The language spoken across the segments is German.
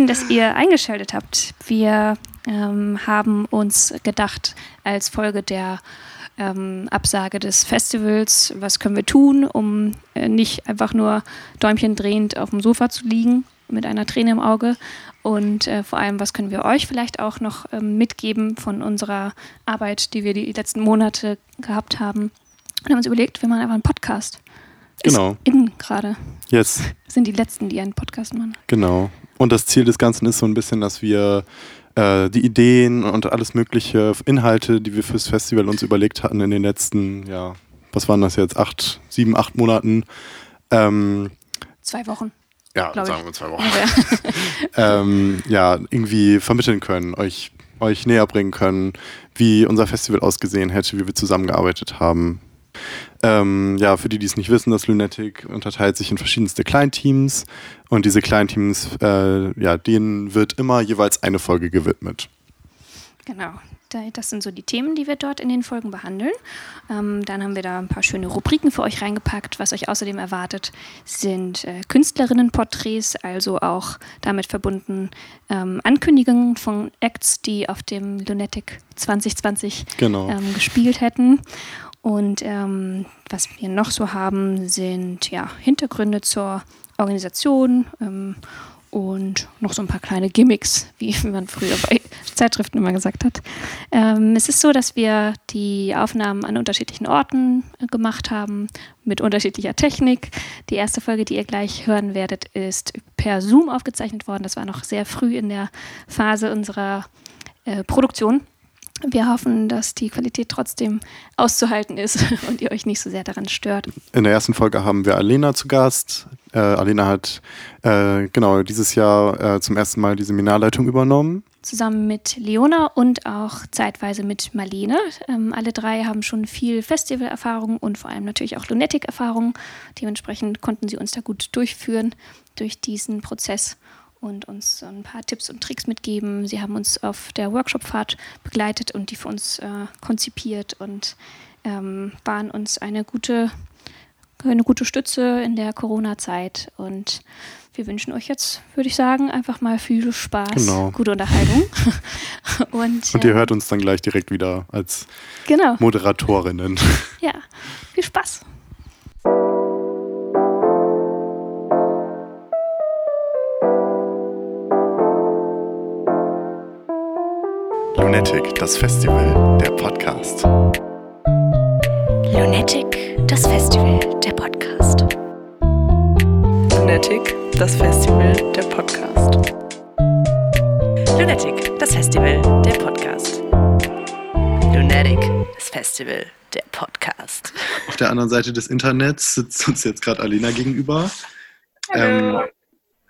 Schön, dass ihr eingeschaltet habt. Wir ähm, haben uns gedacht, als Folge der ähm, Absage des Festivals, was können wir tun, um äh, nicht einfach nur Däumchen drehend auf dem Sofa zu liegen mit einer Träne im Auge und äh, vor allem, was können wir euch vielleicht auch noch ähm, mitgeben von unserer Arbeit, die wir die letzten Monate gehabt haben. Und haben uns überlegt, wir machen einfach einen Podcast. Genau. Ist in gerade. Yes. Sind die Letzten, die einen Podcast machen. Genau. Und das Ziel des Ganzen ist so ein bisschen, dass wir äh, die Ideen und alles mögliche Inhalte, die wir fürs Festival uns überlegt hatten in den letzten, ja, was waren das jetzt, acht, sieben, acht Monaten. Ähm, Zwei Wochen. Ja, sagen wir zwei Wochen. Ja. ähm, ja, irgendwie vermitteln können, euch, euch näher bringen können, wie unser Festival ausgesehen hätte, wie wir zusammengearbeitet haben. Ähm, ja, für die, die es nicht wissen, das Lunatic unterteilt sich in verschiedenste Kleinteams und diese Kleinteams, äh, ja, denen wird immer jeweils eine Folge gewidmet. Genau. Das sind so die Themen, die wir dort in den Folgen behandeln. Ähm, dann haben wir da ein paar schöne Rubriken für euch reingepackt. Was euch außerdem erwartet, sind äh, Künstlerinnenporträts, also auch damit verbunden ähm, Ankündigungen von Acts, die auf dem Lunatic 2020 genau. ähm, gespielt hätten. Und ähm, was wir noch so haben, sind ja, Hintergründe zur Organisation ähm, und noch so ein paar kleine Gimmicks, wie man früher bei Zeitschriften immer gesagt hat. Ähm, es ist so, dass wir die Aufnahmen an unterschiedlichen Orten äh, gemacht haben, mit unterschiedlicher Technik. Die erste Folge, die ihr gleich hören werdet, ist per Zoom aufgezeichnet worden. Das war noch sehr früh in der Phase unserer äh, Produktion. Wir hoffen, dass die Qualität trotzdem auszuhalten ist und ihr euch nicht so sehr daran stört. In der ersten Folge haben wir Alena zu Gast. Äh, Alena hat äh, genau dieses Jahr äh, zum ersten Mal die Seminarleitung übernommen. Zusammen mit Leona und auch zeitweise mit Marlene. Ähm, alle drei haben schon viel Festivalerfahrung und vor allem natürlich auch Lunatic-Erfahrung. Dementsprechend konnten sie uns da gut durchführen durch diesen Prozess und uns ein paar Tipps und Tricks mitgeben. Sie haben uns auf der Workshopfahrt begleitet und die für uns äh, konzipiert und ähm, waren uns eine gute, eine gute Stütze in der Corona-Zeit. Und wir wünschen euch jetzt, würde ich sagen, einfach mal viel Spaß, genau. gute Unterhaltung. und, und ihr äh, hört uns dann gleich direkt wieder als genau. Moderatorinnen. Ja, viel Spaß. Lunatic, das Festival, der Podcast. Lunatic, das Festival, der Podcast. Lunatic, das Festival, der Podcast. Lunatic, das Festival, der Podcast. Lunatic, das Festival, der Podcast. Auf der anderen Seite des Internets sitzt uns jetzt gerade Alina gegenüber. Hallo. Ähm,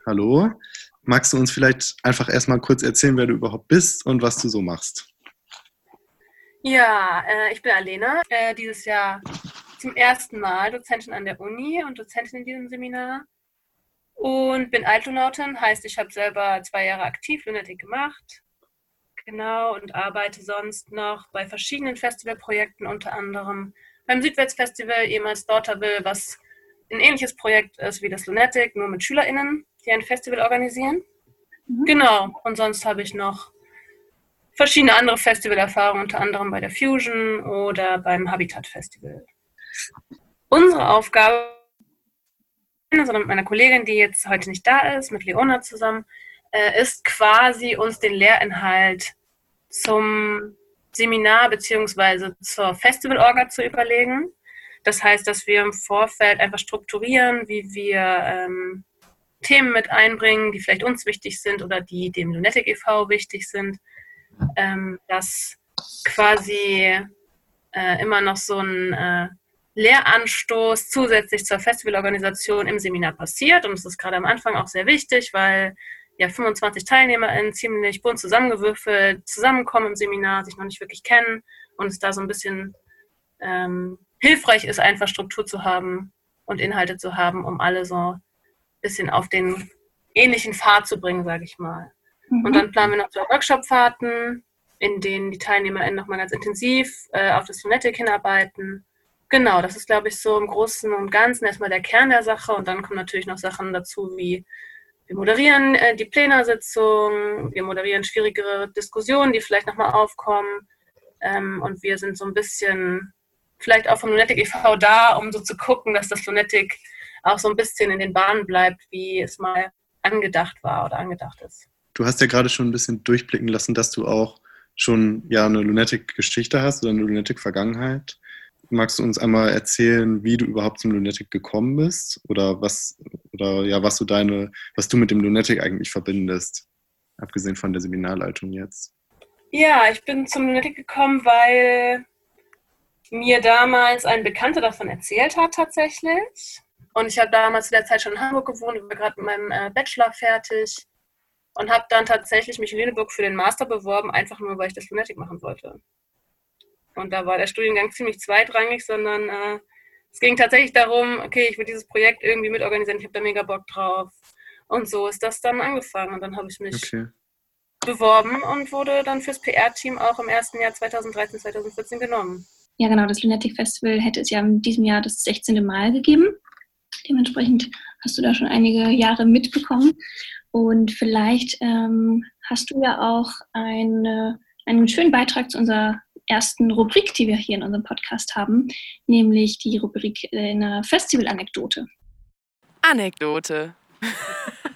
hallo. Magst du uns vielleicht einfach erstmal kurz erzählen, wer du überhaupt bist und was du so machst? Ja, äh, ich bin Alena, äh, dieses Jahr zum ersten Mal Dozentin an der Uni und Dozentin in diesem Seminar. Und bin Altonautin, heißt, ich habe selber zwei Jahre aktiv Lunatic gemacht, genau, und arbeite sonst noch bei verschiedenen Festivalprojekten, unter anderem beim Südwärtsfestival, ehemals Daughterville, was ein ähnliches Projekt ist wie das Lunatic, nur mit SchülerInnen die ein Festival organisieren. Mhm. Genau. Und sonst habe ich noch verschiedene andere Festivalerfahrungen, unter anderem bei der Fusion oder beim Habitat Festival. Unsere Aufgabe, sondern mit meiner Kollegin, die jetzt heute nicht da ist, mit Leona zusammen, äh, ist quasi uns den Lehrinhalt zum Seminar bzw. zur Festivalorga zu überlegen. Das heißt, dass wir im Vorfeld einfach strukturieren, wie wir ähm, Themen mit einbringen, die vielleicht uns wichtig sind oder die dem Lunatic e.V. wichtig sind, ähm, dass quasi äh, immer noch so ein äh, Lehranstoß zusätzlich zur Festivalorganisation im Seminar passiert. Und das ist gerade am Anfang auch sehr wichtig, weil ja 25 TeilnehmerInnen ziemlich bunt zusammengewürfelt zusammenkommen im Seminar, sich noch nicht wirklich kennen und es da so ein bisschen ähm, hilfreich ist, einfach Struktur zu haben und Inhalte zu haben, um alle so bisschen auf den ähnlichen Pfad zu bringen, sage ich mal. Mhm. Und dann planen wir noch zwei Workshop-Fahrten, in denen die TeilnehmerInnen nochmal ganz intensiv äh, auf das Phonetic hinarbeiten. Genau, das ist, glaube ich, so im Großen und Ganzen erstmal der Kern der Sache und dann kommen natürlich noch Sachen dazu wie wir moderieren äh, die Plenarsitzung, wir moderieren schwierigere Diskussionen, die vielleicht nochmal aufkommen. Ähm, und wir sind so ein bisschen vielleicht auch vom Lunatic e.V. da, um so zu gucken, dass das Lunatic auch so ein bisschen in den Bahnen bleibt, wie es mal angedacht war oder angedacht ist. Du hast ja gerade schon ein bisschen durchblicken lassen, dass du auch schon ja eine Lunatic-Geschichte hast oder eine Lunatic-Vergangenheit. Magst du uns einmal erzählen, wie du überhaupt zum Lunatic gekommen bist oder was oder ja, was du deine, was du mit dem Lunatic eigentlich verbindest, abgesehen von der Seminarleitung jetzt? Ja, ich bin zum Lunatic gekommen, weil mir damals ein Bekannter davon erzählt hat tatsächlich. Und ich habe damals zu der Zeit schon in Hamburg gewohnt, war gerade mit meinem äh, Bachelor fertig und habe dann tatsächlich mich in Lüneburg für den Master beworben, einfach nur, weil ich das Lunatic machen wollte. Und da war der Studiengang ziemlich zweitrangig, sondern äh, es ging tatsächlich darum, okay, ich will dieses Projekt irgendwie mitorganisieren, ich habe da mega Bock drauf. Und so ist das dann angefangen. Und dann habe ich mich okay. beworben und wurde dann fürs PR-Team auch im ersten Jahr 2013, 2014 genommen. Ja, genau, das Lunatic Festival hätte es ja in diesem Jahr das 16. Mal gegeben. Dementsprechend hast du da schon einige Jahre mitbekommen. Und vielleicht ähm, hast du ja auch eine, einen schönen Beitrag zu unserer ersten Rubrik, die wir hier in unserem Podcast haben, nämlich die Rubrik einer Festival-Anekdote. Anekdote. Es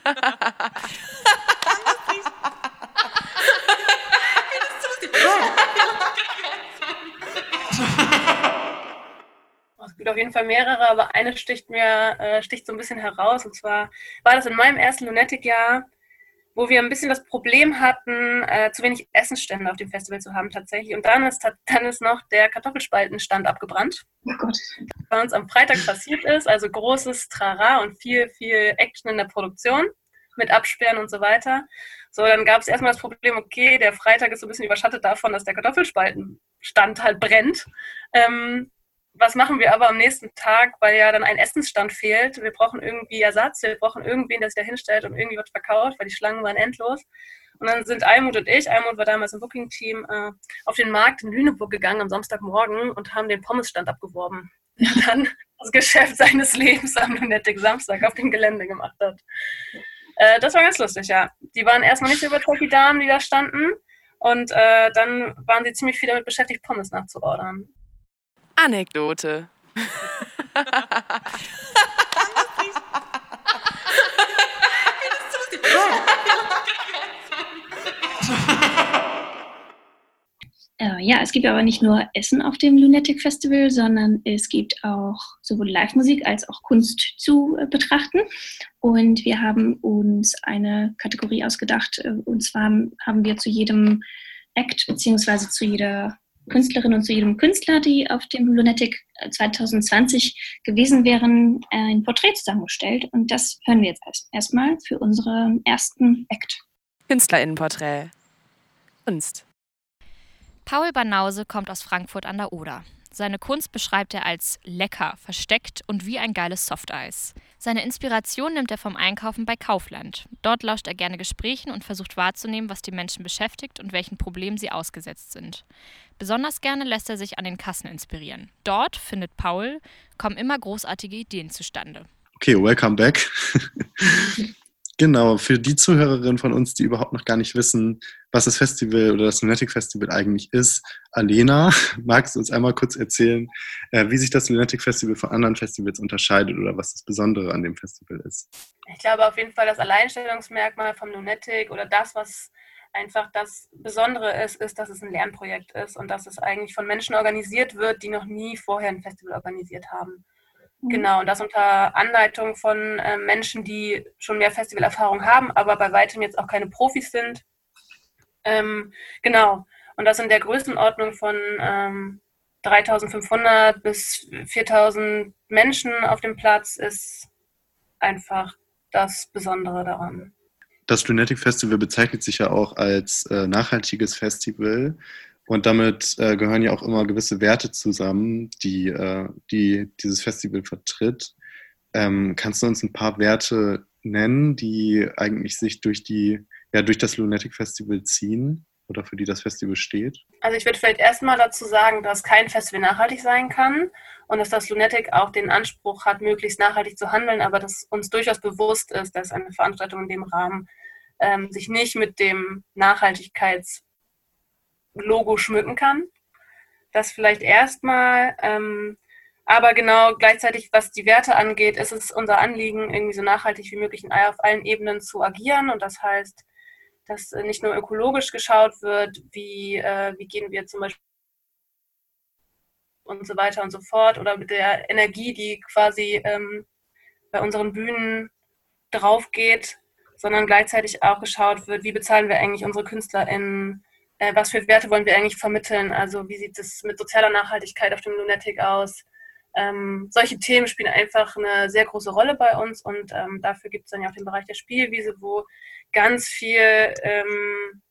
gibt auf jeden Fall mehrere, aber eine sticht mir äh, sticht so ein bisschen heraus. Und zwar war das in meinem ersten Lunatic-Jahr, wo wir ein bisschen das Problem hatten, äh, zu wenig Essensstände auf dem Festival zu haben tatsächlich. Und dann ist, dann ist noch der Kartoffelspaltenstand abgebrannt. Oh Gott. Was bei uns am Freitag passiert ist, also großes Trara und viel, viel Action in der Produktion mit Absperren und so weiter. So, dann gab es erstmal das Problem, okay, der Freitag ist so ein bisschen überschattet davon, dass der Kartoffelspaltenstand halt brennt. Ähm, was machen wir aber am nächsten Tag, weil ja dann ein Essensstand fehlt? Wir brauchen irgendwie Ersatz, wir brauchen irgendwen, der sich da hinstellt und irgendwie wird verkauft, weil die Schlangen waren endlos. Und dann sind Almut und ich, Almut war damals im Booking-Team, äh, auf den Markt in Lüneburg gegangen am Samstagmorgen und haben den Pommesstand abgeworben. Der dann das Geschäft seines Lebens am Lunatic Samstag auf dem Gelände gemacht hat. Äh, das war ganz lustig, ja. Die waren erstmal nicht überzeugt, die Damen, die da standen. Und äh, dann waren sie ziemlich viel damit beschäftigt, Pommes nachzuordern. Anekdote. Äh, ja, es gibt aber nicht nur Essen auf dem Lunatic Festival, sondern es gibt auch sowohl Live-Musik als auch Kunst zu äh, betrachten. Und wir haben uns eine Kategorie ausgedacht. Äh, und zwar haben wir zu jedem Act beziehungsweise zu jeder Künstlerin und zu jedem Künstler, die auf dem Lunatic 2020 gewesen wären, ein Porträt zusammengestellt. Und das hören wir jetzt erstmal für unseren ersten Act. Künstlerinnenporträt. Kunst. Paul Banause kommt aus Frankfurt an der Oder. Seine Kunst beschreibt er als lecker, versteckt und wie ein geiles Softeis. Seine Inspiration nimmt er vom Einkaufen bei Kaufland. Dort lauscht er gerne Gesprächen und versucht wahrzunehmen, was die Menschen beschäftigt und welchen Problemen sie ausgesetzt sind. Besonders gerne lässt er sich an den Kassen inspirieren. Dort, findet Paul, kommen immer großartige Ideen zustande. Okay, welcome back. Genau, für die Zuhörerinnen von uns, die überhaupt noch gar nicht wissen, was das Festival oder das Lunatic Festival eigentlich ist, Alena, magst du uns einmal kurz erzählen, äh, wie sich das Lunatic Festival von anderen Festivals unterscheidet oder was das Besondere an dem Festival ist? Ich glaube auf jeden Fall, das Alleinstellungsmerkmal vom Lunatic oder das, was einfach das Besondere ist, ist, dass es ein Lernprojekt ist und dass es eigentlich von Menschen organisiert wird, die noch nie vorher ein Festival organisiert haben. Mhm. Genau, und das unter Anleitung von äh, Menschen, die schon mehr Festivalerfahrung haben, aber bei weitem jetzt auch keine Profis sind. Ähm, genau, und das in der Größenordnung von ähm, 3500 bis 4000 Menschen auf dem Platz ist einfach das Besondere daran. Das Lunatic Festival bezeichnet sich ja auch als äh, nachhaltiges Festival. Und damit äh, gehören ja auch immer gewisse Werte zusammen, die, äh, die dieses Festival vertritt. Ähm, kannst du uns ein paar Werte nennen, die eigentlich sich durch, die, ja, durch das Lunatic Festival ziehen? oder für die das Festival steht? Also ich würde vielleicht erstmal dazu sagen, dass kein Festival nachhaltig sein kann und dass das Lunatic auch den Anspruch hat, möglichst nachhaltig zu handeln, aber dass uns durchaus bewusst ist, dass eine Veranstaltung in dem Rahmen ähm, sich nicht mit dem Nachhaltigkeitslogo schmücken kann. Das vielleicht erstmal. Ähm, aber genau gleichzeitig, was die Werte angeht, ist es unser Anliegen, irgendwie so nachhaltig wie möglich auf allen Ebenen zu agieren. Und das heißt, dass nicht nur ökologisch geschaut wird, wie, äh, wie gehen wir zum Beispiel und so weiter und so fort oder mit der Energie, die quasi ähm, bei unseren Bühnen drauf geht, sondern gleichzeitig auch geschaut wird, wie bezahlen wir eigentlich unsere KünstlerInnen, äh, was für Werte wollen wir eigentlich vermitteln, also wie sieht es mit sozialer Nachhaltigkeit auf dem Lunatic aus, ähm, solche Themen spielen einfach eine sehr große Rolle bei uns und ähm, dafür gibt es dann ja auch den Bereich der Spielwiese, wo ganz viel ähm,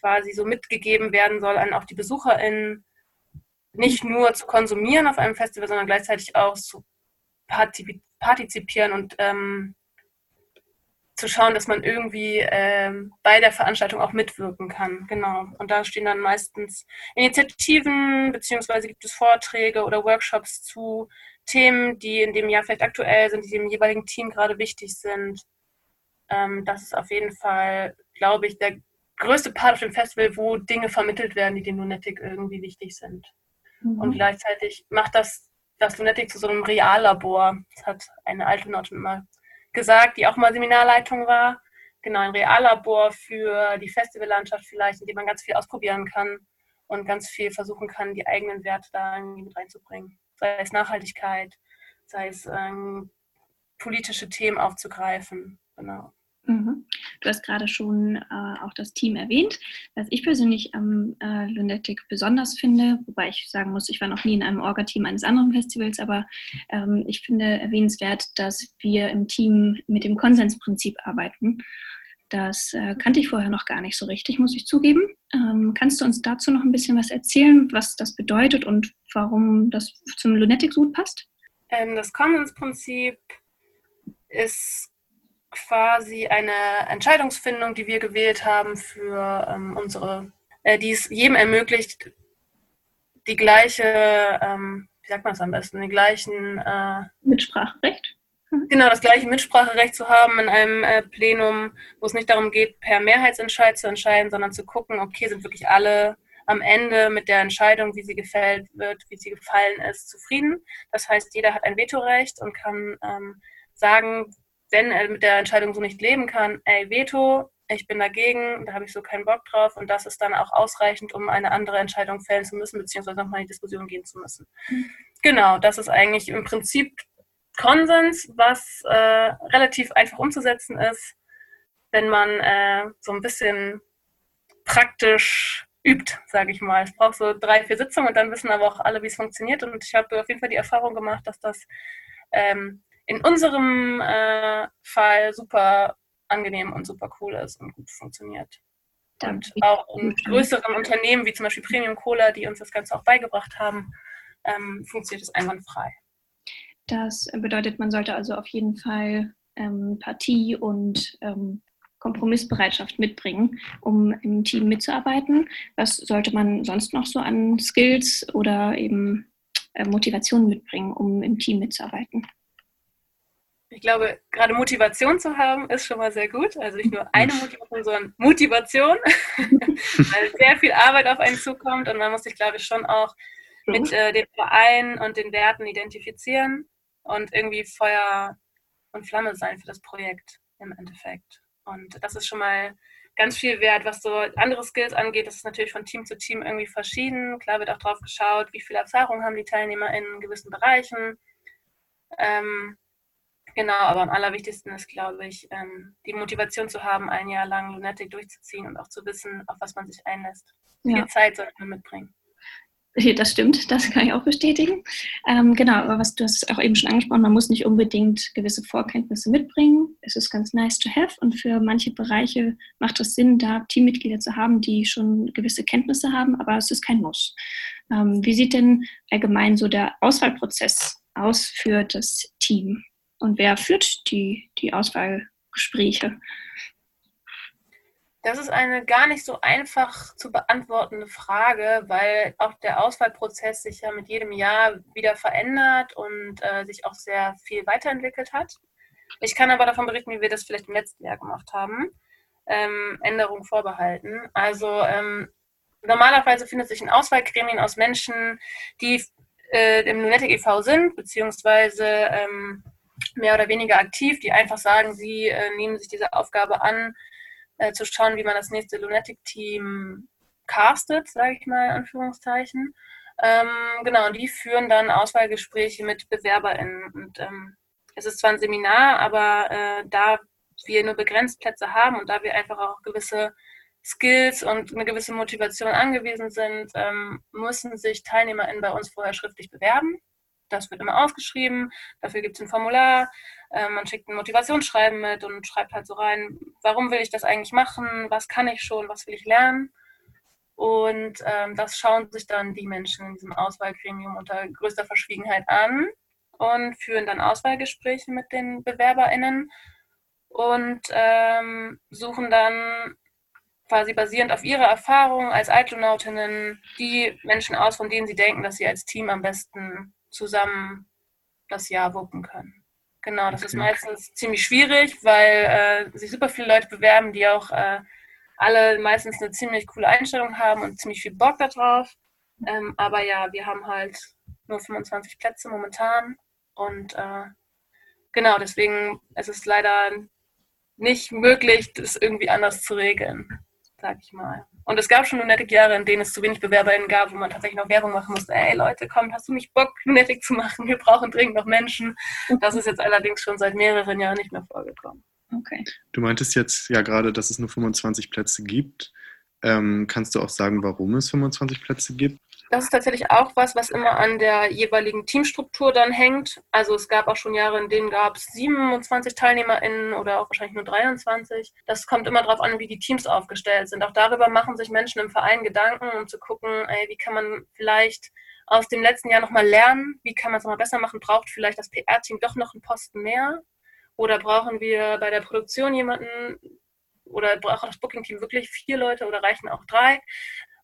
quasi so mitgegeben werden soll an auch die BesucherInnen, nicht nur zu konsumieren auf einem Festival, sondern gleichzeitig auch zu partizipieren und ähm, zu schauen, dass man irgendwie ähm, bei der Veranstaltung auch mitwirken kann. Genau. Und da stehen dann meistens Initiativen, beziehungsweise gibt es Vorträge oder Workshops zu Themen, die in dem Jahr vielleicht aktuell sind, die dem jeweiligen Team gerade wichtig sind. Ähm, das ist auf jeden Fall, glaube ich, der größte Part auf dem Festival, wo Dinge vermittelt werden, die dem Lunatic irgendwie wichtig sind. Mhm. Und gleichzeitig macht das das Lunatic zu so einem Reallabor. Das hat eine alte Note immer gesagt, die auch mal Seminarleitung war. Genau, ein Reallabor für die Festivallandschaft vielleicht, in dem man ganz viel ausprobieren kann und ganz viel versuchen kann, die eigenen Werte da mit reinzubringen. Sei es Nachhaltigkeit, sei es ähm, politische Themen aufzugreifen. Genau. Mhm. Du hast gerade schon äh, auch das Team erwähnt. Was ich persönlich am äh, Lunatic besonders finde, wobei ich sagen muss, ich war noch nie in einem Orga-Team eines anderen Festivals, aber ähm, ich finde erwähnenswert, dass wir im Team mit dem Konsensprinzip arbeiten. Das äh, kannte ich vorher noch gar nicht so richtig, muss ich zugeben. Ähm, kannst du uns dazu noch ein bisschen was erzählen, was das bedeutet und warum das zum Lunatic so gut passt? Ähm, das Konsensprinzip ist quasi eine Entscheidungsfindung, die wir gewählt haben für ähm, unsere, äh, die es jedem ermöglicht, die gleiche, ähm, wie sagt man es am besten, die gleichen äh, Mitspracherecht. Mhm. Genau, das gleiche Mitspracherecht zu haben in einem äh, Plenum, wo es nicht darum geht, per Mehrheitsentscheid zu entscheiden, sondern zu gucken, okay, sind wirklich alle am Ende mit der Entscheidung, wie sie gefällt wird, wie sie gefallen ist, zufrieden. Das heißt, jeder hat ein Vetorecht und kann ähm, sagen, wenn er mit der Entscheidung so nicht leben kann, ey, Veto, ich bin dagegen, da habe ich so keinen Bock drauf und das ist dann auch ausreichend, um eine andere Entscheidung fällen zu müssen, beziehungsweise nochmal in die Diskussion gehen zu müssen. Mhm. Genau, das ist eigentlich im Prinzip Konsens, was äh, relativ einfach umzusetzen ist, wenn man äh, so ein bisschen praktisch übt, sage ich mal. Es braucht so drei, vier Sitzungen und dann wissen aber auch alle, wie es funktioniert. Und ich habe auf jeden Fall die Erfahrung gemacht, dass das ähm, in unserem äh, Fall super angenehm und super cool ist und gut funktioniert. Und auch in größeren Unternehmen wie zum Beispiel Premium Cola, die uns das Ganze auch beigebracht haben, ähm, funktioniert es einwandfrei. Das bedeutet, man sollte also auf jeden Fall ähm, Partie und ähm, Kompromissbereitschaft mitbringen, um im Team mitzuarbeiten. Was sollte man sonst noch so an Skills oder eben äh, Motivation mitbringen, um im Team mitzuarbeiten? Ich glaube, gerade Motivation zu haben, ist schon mal sehr gut. Also nicht nur eine Motivation, sondern Motivation, weil sehr viel Arbeit auf einen zukommt und man muss sich, glaube ich, schon auch mit äh, dem Verein und den Werten identifizieren und irgendwie Feuer und Flamme sein für das Projekt im Endeffekt. Und das ist schon mal ganz viel wert, was so andere Skills angeht. Das ist natürlich von Team zu Team irgendwie verschieden. Klar wird auch drauf geschaut, wie viel Erfahrung haben die Teilnehmer in gewissen Bereichen. Ähm, Genau, aber am allerwichtigsten ist, glaube ich, ähm, die Motivation zu haben, ein Jahr lang Lunatic durchzuziehen und auch zu wissen, auf was man sich einlässt. Ja. Viel Zeit sollte man mitbringen. Das stimmt, das kann ich auch bestätigen. Ähm, genau, aber was du hast auch eben schon angesprochen, man muss nicht unbedingt gewisse Vorkenntnisse mitbringen. Es ist ganz nice to have und für manche Bereiche macht es Sinn, da Teammitglieder zu haben, die schon gewisse Kenntnisse haben, aber es ist kein Muss. Ähm, wie sieht denn allgemein so der Auswahlprozess aus für das Team? Und wer führt die, die Auswahlgespräche? Das ist eine gar nicht so einfach zu beantwortende Frage, weil auch der Auswahlprozess sich ja mit jedem Jahr wieder verändert und äh, sich auch sehr viel weiterentwickelt hat. Ich kann aber davon berichten, wie wir das vielleicht im letzten Jahr gemacht haben. Ähm, Änderungen vorbehalten. Also ähm, normalerweise findet sich ein Auswahlgremien aus Menschen, die äh, im Lunatic e.V. sind, beziehungsweise ähm, mehr oder weniger aktiv, die einfach sagen, sie äh, nehmen sich diese Aufgabe an, äh, zu schauen, wie man das nächste Lunatic-Team castet, sage ich mal in Anführungszeichen. Ähm, genau, und die führen dann Auswahlgespräche mit BewerberInnen. Und ähm, es ist zwar ein Seminar, aber äh, da wir nur begrenzt Plätze haben und da wir einfach auch gewisse Skills und eine gewisse Motivation angewiesen sind, ähm, müssen sich TeilnehmerInnen bei uns vorher schriftlich bewerben. Das wird immer ausgeschrieben, dafür gibt es ein Formular, äh, man schickt ein Motivationsschreiben mit und schreibt halt so rein, warum will ich das eigentlich machen, was kann ich schon, was will ich lernen. Und ähm, das schauen sich dann die Menschen in diesem Auswahlgremium unter größter Verschwiegenheit an und führen dann Auswahlgespräche mit den BewerberInnen und ähm, suchen dann quasi basierend auf ihrer Erfahrung als Altlunautinnen die Menschen aus, von denen sie denken, dass sie als Team am besten zusammen das Jahr wuppen können. Genau, das okay. ist meistens ziemlich schwierig, weil äh, sich super viele Leute bewerben, die auch äh, alle meistens eine ziemlich coole Einstellung haben und ziemlich viel Bock darauf. Ähm, aber ja, wir haben halt nur 25 Plätze momentan und äh, genau, deswegen ist es leider nicht möglich, das irgendwie anders zu regeln sag ich mal. Und es gab schon Lunatic-Jahre, in denen es zu wenig BewerberInnen gab, wo man tatsächlich noch Werbung machen musste. Ey Leute, kommt, hast du nicht Bock, Lunatic zu machen? Wir brauchen dringend noch Menschen. Das ist jetzt allerdings schon seit mehreren Jahren nicht mehr vorgekommen. Okay. Du meintest jetzt ja gerade, dass es nur 25 Plätze gibt. Ähm, kannst du auch sagen, warum es 25 Plätze gibt? Das ist tatsächlich auch was, was immer an der jeweiligen Teamstruktur dann hängt. Also es gab auch schon Jahre, in denen gab es 27 TeilnehmerInnen oder auch wahrscheinlich nur 23. Das kommt immer darauf an, wie die Teams aufgestellt sind. Auch darüber machen sich Menschen im Verein Gedanken, um zu gucken, ey, wie kann man vielleicht aus dem letzten Jahr nochmal lernen, wie kann man es nochmal besser machen, braucht vielleicht das PR-Team doch noch einen Posten mehr? Oder brauchen wir bei der Produktion jemanden, oder braucht das Booking-Team wirklich vier Leute oder reichen auch drei?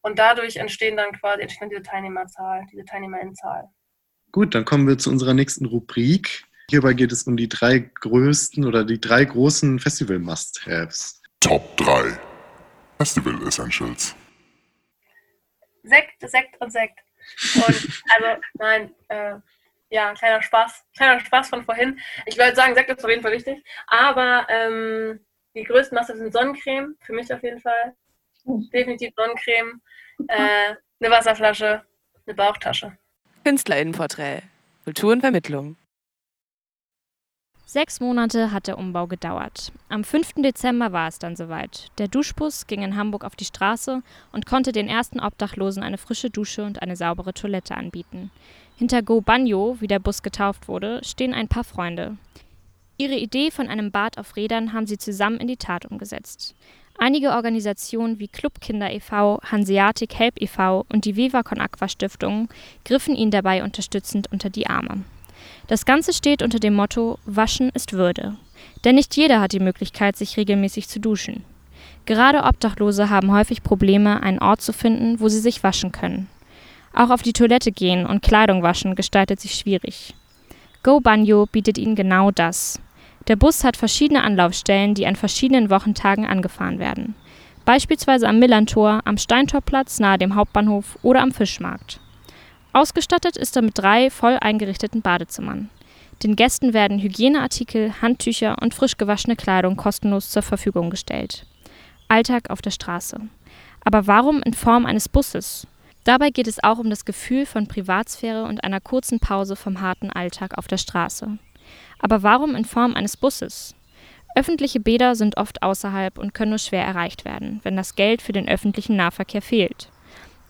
Und dadurch entstehen dann quasi entsteht diese Teilnehmerzahl, diese Teilnehmerinnenzahl. Gut, dann kommen wir zu unserer nächsten Rubrik. Hierbei geht es um die drei größten oder die drei großen Festival-Must-Haves. Top 3 Festival Essentials. Sekt, Sekt und Sekt. Und also, nein, äh, ja, kleiner Spaß, kleiner Spaß von vorhin. Ich würde sagen, Sekt ist auf jeden Fall wichtig. Aber ähm, die größten Masse sind Sonnencreme, für mich auf jeden Fall. Definitiv Sonnencreme, äh, eine Wasserflasche, eine Bauchtasche. Künstlerinnenporträt. Kultur und Vermittlung. Sechs Monate hat der Umbau gedauert. Am 5. Dezember war es dann soweit. Der Duschbus ging in Hamburg auf die Straße und konnte den ersten Obdachlosen eine frische Dusche und eine saubere Toilette anbieten. Hinter Go Banjo, wie der Bus getauft wurde, stehen ein paar Freunde. Ihre Idee von einem Bad auf Rädern haben sie zusammen in die Tat umgesetzt. Einige Organisationen wie Club Kinder e.V., Hanseatic Help e.V. und die Viva Aqua Stiftung griffen ihnen dabei unterstützend unter die Arme. Das Ganze steht unter dem Motto Waschen ist Würde. Denn nicht jeder hat die Möglichkeit, sich regelmäßig zu duschen. Gerade Obdachlose haben häufig Probleme, einen Ort zu finden, wo sie sich waschen können. Auch auf die Toilette gehen und Kleidung waschen gestaltet sich schwierig. Go Banjo bietet ihnen genau das. Der Bus hat verschiedene Anlaufstellen, die an verschiedenen Wochentagen angefahren werden. Beispielsweise am Millantor, am Steintorplatz nahe dem Hauptbahnhof oder am Fischmarkt. Ausgestattet ist er mit drei voll eingerichteten Badezimmern. Den Gästen werden Hygieneartikel, Handtücher und frisch gewaschene Kleidung kostenlos zur Verfügung gestellt. Alltag auf der Straße. Aber warum in Form eines Busses? Dabei geht es auch um das Gefühl von Privatsphäre und einer kurzen Pause vom harten Alltag auf der Straße. Aber warum in Form eines Busses? Öffentliche Bäder sind oft außerhalb und können nur schwer erreicht werden, wenn das Geld für den öffentlichen Nahverkehr fehlt.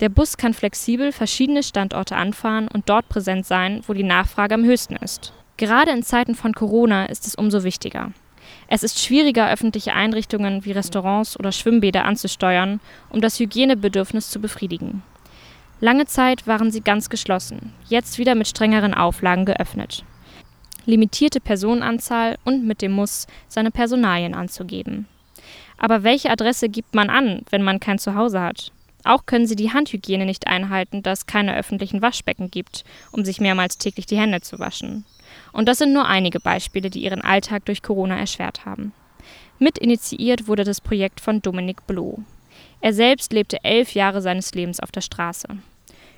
Der Bus kann flexibel verschiedene Standorte anfahren und dort präsent sein, wo die Nachfrage am höchsten ist. Gerade in Zeiten von Corona ist es umso wichtiger. Es ist schwieriger, öffentliche Einrichtungen wie Restaurants oder Schwimmbäder anzusteuern, um das Hygienebedürfnis zu befriedigen. Lange Zeit waren sie ganz geschlossen, jetzt wieder mit strengeren Auflagen geöffnet limitierte Personenanzahl und mit dem Muss, seine Personalien anzugeben. Aber welche Adresse gibt man an, wenn man kein Zuhause hat? Auch können sie die Handhygiene nicht einhalten, da es keine öffentlichen Waschbecken gibt, um sich mehrmals täglich die Hände zu waschen. Und das sind nur einige Beispiele, die ihren Alltag durch Corona erschwert haben. Mit initiiert wurde das Projekt von Dominik Bloh. Er selbst lebte elf Jahre seines Lebens auf der Straße.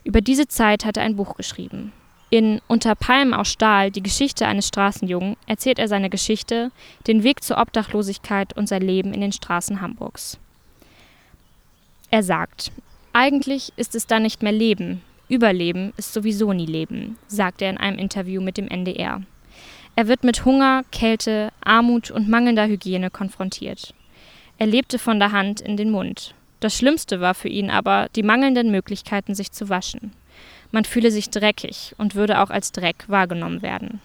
Über diese Zeit hat er ein Buch geschrieben. In Unter Palmen aus Stahl, die Geschichte eines Straßenjungen, erzählt er seine Geschichte, den Weg zur Obdachlosigkeit und sein Leben in den Straßen Hamburgs. Er sagt, eigentlich ist es da nicht mehr Leben. Überleben ist sowieso nie Leben, sagt er in einem Interview mit dem NDR. Er wird mit Hunger, Kälte, Armut und mangelnder Hygiene konfrontiert. Er lebte von der Hand in den Mund. Das Schlimmste war für ihn aber die mangelnden Möglichkeiten, sich zu waschen. Man fühle sich dreckig und würde auch als Dreck wahrgenommen werden.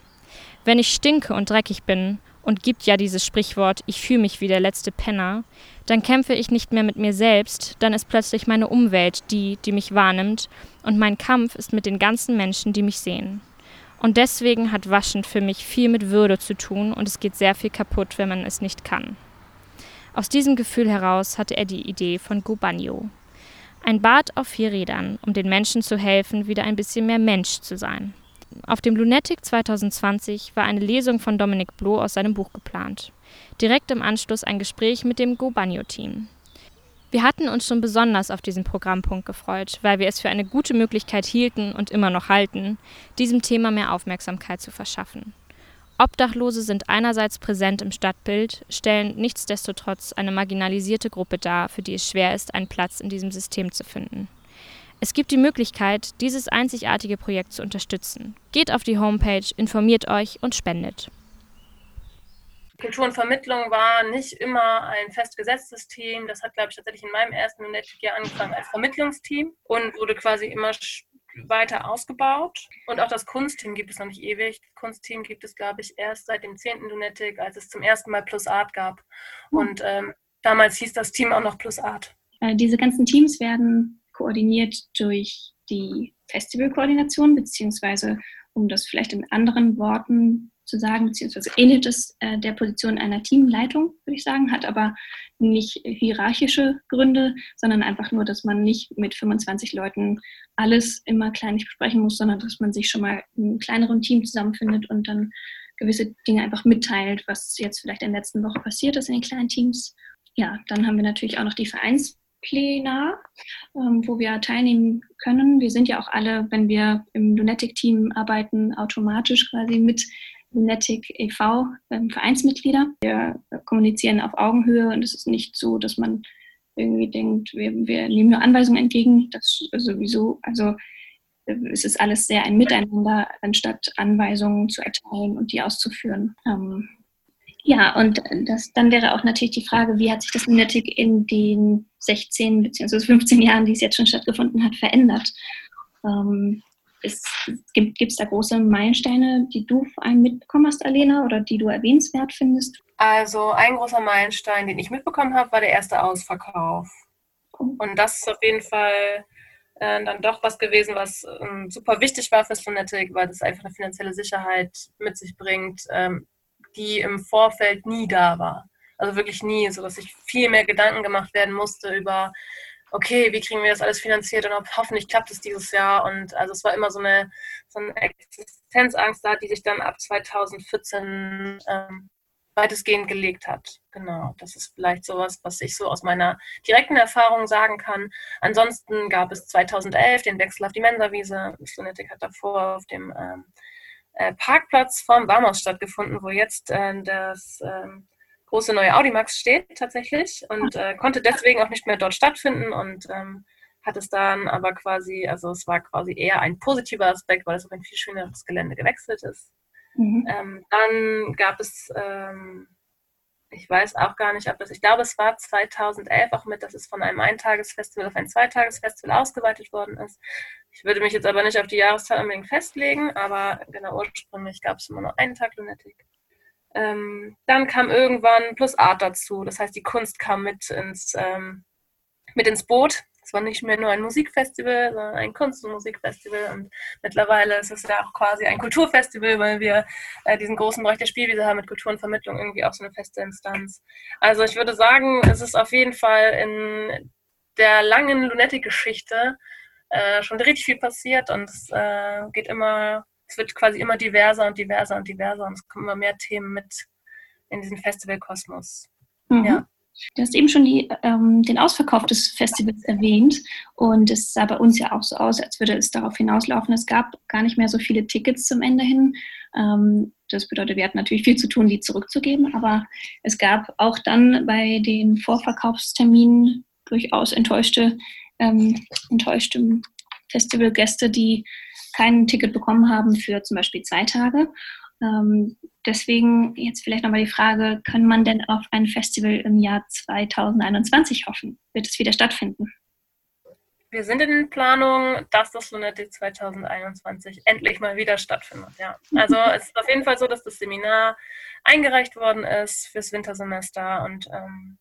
Wenn ich stinke und dreckig bin, und gibt ja dieses Sprichwort, ich fühle mich wie der letzte Penner, dann kämpfe ich nicht mehr mit mir selbst, dann ist plötzlich meine Umwelt die, die mich wahrnimmt, und mein Kampf ist mit den ganzen Menschen, die mich sehen. Und deswegen hat Waschen für mich viel mit Würde zu tun und es geht sehr viel kaputt, wenn man es nicht kann. Aus diesem Gefühl heraus hatte er die Idee von Gubanyo. Ein Bad auf vier Rädern, um den Menschen zu helfen, wieder ein bisschen mehr Mensch zu sein. Auf dem Lunatic 2020 war eine Lesung von Dominik Bloh aus seinem Buch geplant. Direkt im Anschluss ein Gespräch mit dem Gobanyo-Team. Wir hatten uns schon besonders auf diesen Programmpunkt gefreut, weil wir es für eine gute Möglichkeit hielten und immer noch halten, diesem Thema mehr Aufmerksamkeit zu verschaffen. Obdachlose sind einerseits präsent im Stadtbild, stellen nichtsdestotrotz eine marginalisierte Gruppe dar, für die es schwer ist, einen Platz in diesem System zu finden. Es gibt die Möglichkeit, dieses einzigartige Projekt zu unterstützen. Geht auf die Homepage, informiert euch und spendet. Kultur und Vermittlung war nicht immer ein festgesetztes Team. Das hat, glaube ich, tatsächlich in meinem ersten Lunatic-Jahr angefangen als Vermittlungsteam und wurde quasi immer weiter ausgebaut. Und auch das Kunstteam gibt es noch nicht ewig. Das Kunstteam gibt es, glaube ich, erst seit dem 10. Lunatic, als es zum ersten Mal Plus Art gab. Hm. Und ähm, damals hieß das Team auch noch Plus Art. Äh, diese ganzen Teams werden koordiniert durch die Festivalkoordination, beziehungsweise um das vielleicht in anderen Worten zu sagen, beziehungsweise ähnelt es äh, der Position einer Teamleitung, würde ich sagen, hat aber nicht hierarchische Gründe, sondern einfach nur, dass man nicht mit 25 Leuten alles immer kleinlich besprechen muss, sondern dass man sich schon mal in einem kleineren Team zusammenfindet und dann gewisse Dinge einfach mitteilt, was jetzt vielleicht in der letzten Woche passiert ist in den kleinen Teams. Ja, dann haben wir natürlich auch noch die Vereins ähm, wo wir teilnehmen können. Wir sind ja auch alle, wenn wir im Lunatic-Team arbeiten, automatisch quasi mit Lunatic e.V. Ähm, Vereinsmitglieder. Wir kommunizieren auf Augenhöhe und es ist nicht so, dass man irgendwie denkt, wir, wir nehmen nur Anweisungen entgegen. Das sowieso, also äh, es ist alles sehr ein Miteinander, anstatt Anweisungen zu erteilen und die auszuführen. Ähm, ja, und das, dann wäre auch natürlich die Frage, wie hat sich das Lunatic in den 16 bzw. 15 Jahren, die es jetzt schon stattgefunden hat, verändert? Ähm, es, gibt es da große Meilensteine, die du vor allem mitbekommen hast, Alena, oder die du erwähnenswert findest? Also ein großer Meilenstein, den ich mitbekommen habe, war der erste Ausverkauf. Oh. Und das ist auf jeden Fall äh, dann doch was gewesen, was ähm, super wichtig war fürs Lunatic, weil das einfach eine finanzielle Sicherheit mit sich bringt, ähm, die im Vorfeld nie da war. Also wirklich nie, sodass sich viel mehr Gedanken gemacht werden musste über, okay, wie kriegen wir das alles finanziert und ob, hoffentlich klappt es dieses Jahr. Und also es war immer so eine, so eine Existenzangst da, die sich dann ab 2014 ähm, weitestgehend gelegt hat. Genau, das ist vielleicht sowas, was ich so aus meiner direkten Erfahrung sagen kann. Ansonsten gab es 2011 den Wechsel auf die Mensawiese. Stunetic hat davor auf dem ähm, äh, Parkplatz vom Warmhaus stattgefunden, wo jetzt äh, das äh, große neue Audimax steht tatsächlich und äh, konnte deswegen auch nicht mehr dort stattfinden und ähm, hat es dann aber quasi, also es war quasi eher ein positiver Aspekt, weil es auf ein viel schöneres Gelände gewechselt ist. Mhm. Ähm, dann gab es ähm, ich weiß auch gar nicht, ob das, ich glaube, es war 2011 auch mit, dass es von einem Eintagesfestival auf ein Zweitagesfestival ausgeweitet worden ist. Ich würde mich jetzt aber nicht auf die Jahreszahl unbedingt festlegen, aber genau ursprünglich gab es immer nur einen Tag Lunatic. Ähm, dann kam irgendwann Plus Art dazu, das heißt, die Kunst kam mit ins, ähm, mit ins Boot. Es war nicht mehr nur ein Musikfestival, sondern ein Kunst- und Musikfestival. Und mittlerweile ist es ja auch quasi ein Kulturfestival, weil wir äh, diesen großen Bereich der Spielwiese haben mit Kultur und Vermittlung irgendwie auch so eine feste Instanz. Also ich würde sagen, es ist auf jeden Fall in der langen Lunetti-Geschichte äh, schon richtig viel passiert und es äh, geht immer, es wird quasi immer diverser und diverser und diverser und es kommen immer mehr Themen mit in diesen Festivalkosmos. Mhm. Ja. Du hast eben schon die, ähm, den Ausverkauf des Festivals erwähnt und es sah bei uns ja auch so aus, als würde es darauf hinauslaufen. Es gab gar nicht mehr so viele Tickets zum Ende hin. Ähm, das bedeutet, wir hatten natürlich viel zu tun, die zurückzugeben, aber es gab auch dann bei den Vorverkaufsterminen durchaus enttäuschte, ähm, enttäuschte Festivalgäste, die kein Ticket bekommen haben für zum Beispiel zwei Tage. Ähm, deswegen jetzt vielleicht nochmal die Frage, kann man denn auf ein Festival im Jahr 2021 hoffen? Wird es wieder stattfinden? Wir sind in Planung, dass das Lunetti 2021 endlich mal wieder stattfindet. Ja. Also es ist auf jeden Fall so, dass das Seminar eingereicht worden ist fürs Wintersemester und ähm,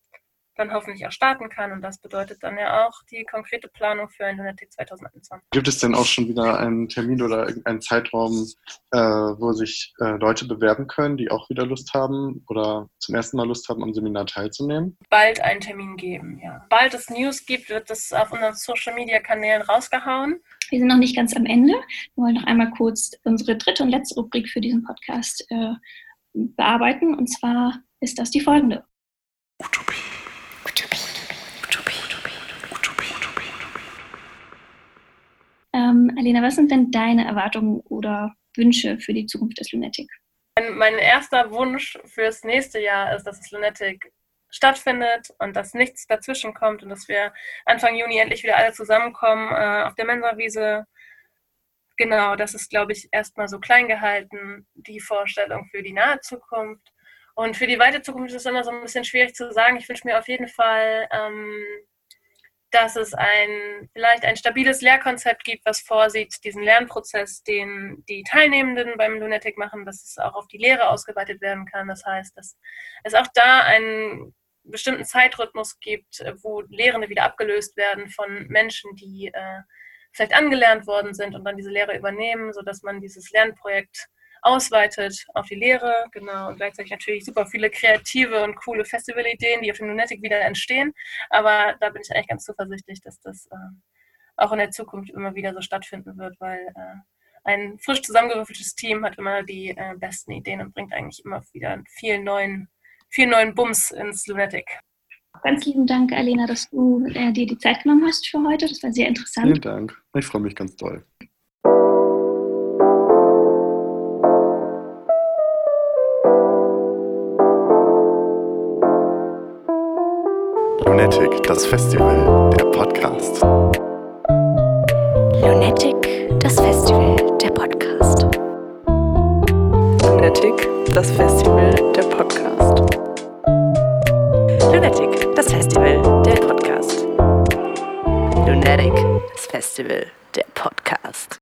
dann hoffentlich auch starten kann. Und das bedeutet dann ja auch die konkrete Planung für ein Lunatic 2021. Gibt es denn auch schon wieder einen Termin oder irgendeinen Zeitraum, äh, wo sich äh, Leute bewerben können, die auch wieder Lust haben oder zum ersten Mal Lust haben, am Seminar teilzunehmen? Bald einen Termin geben, ja. Bald es News gibt, wird das auf unseren Social-Media-Kanälen rausgehauen. Wir sind noch nicht ganz am Ende. Wir wollen noch einmal kurz unsere dritte und letzte Rubrik für diesen Podcast äh, bearbeiten. Und zwar ist das die folgende. Utopie. Ähm, Alena, was sind denn deine Erwartungen oder Wünsche für die Zukunft des Lunatic? Mein, erster Wunsch fürs nächste Jahr ist, dass das Lunatic stattfindet und dass nichts dazwischen kommt und dass wir Anfang Juni endlich wieder alle zusammenkommen äh, auf der Mensa-Wiese. Genau, das ist, glaube ich, erstmal so klein gehalten, die Vorstellung für die nahe Zukunft. Und für die weite Zukunft ist es immer so ein bisschen schwierig zu sagen. Ich wünsche mir auf jeden Fall, ähm, dass es ein, vielleicht ein stabiles Lehrkonzept gibt, was vorsieht, diesen Lernprozess, den die Teilnehmenden beim Lunatic machen, dass es auch auf die Lehre ausgeweitet werden kann. Das heißt, dass es auch da einen bestimmten Zeitrhythmus gibt, wo Lehrende wieder abgelöst werden von Menschen, die äh, vielleicht angelernt worden sind und dann diese Lehre übernehmen, sodass man dieses Lernprojekt ausweitet auf die Lehre, genau, und gleichzeitig natürlich super viele kreative und coole Festivalideen, die auf dem Lunatic wieder entstehen. Aber da bin ich eigentlich ganz zuversichtlich, dass das äh, auch in der Zukunft immer wieder so stattfinden wird, weil äh, ein frisch zusammengewürfeltes Team hat immer die äh, besten Ideen und bringt eigentlich immer wieder viel neuen, viel neuen Bums ins Lunatic. Ganz lieben Dank, Alena, dass du äh, dir die Zeit genommen hast für heute. Das war sehr interessant. Vielen Dank. Ich freue mich ganz doll. Lunatic, das Festival, der Podcast. Lunatic, das Festival, der Podcast. Lunatic, das Festival, der Podcast. Lunatic, das Festival, der Podcast. Lunatic, das Festival, der Podcast.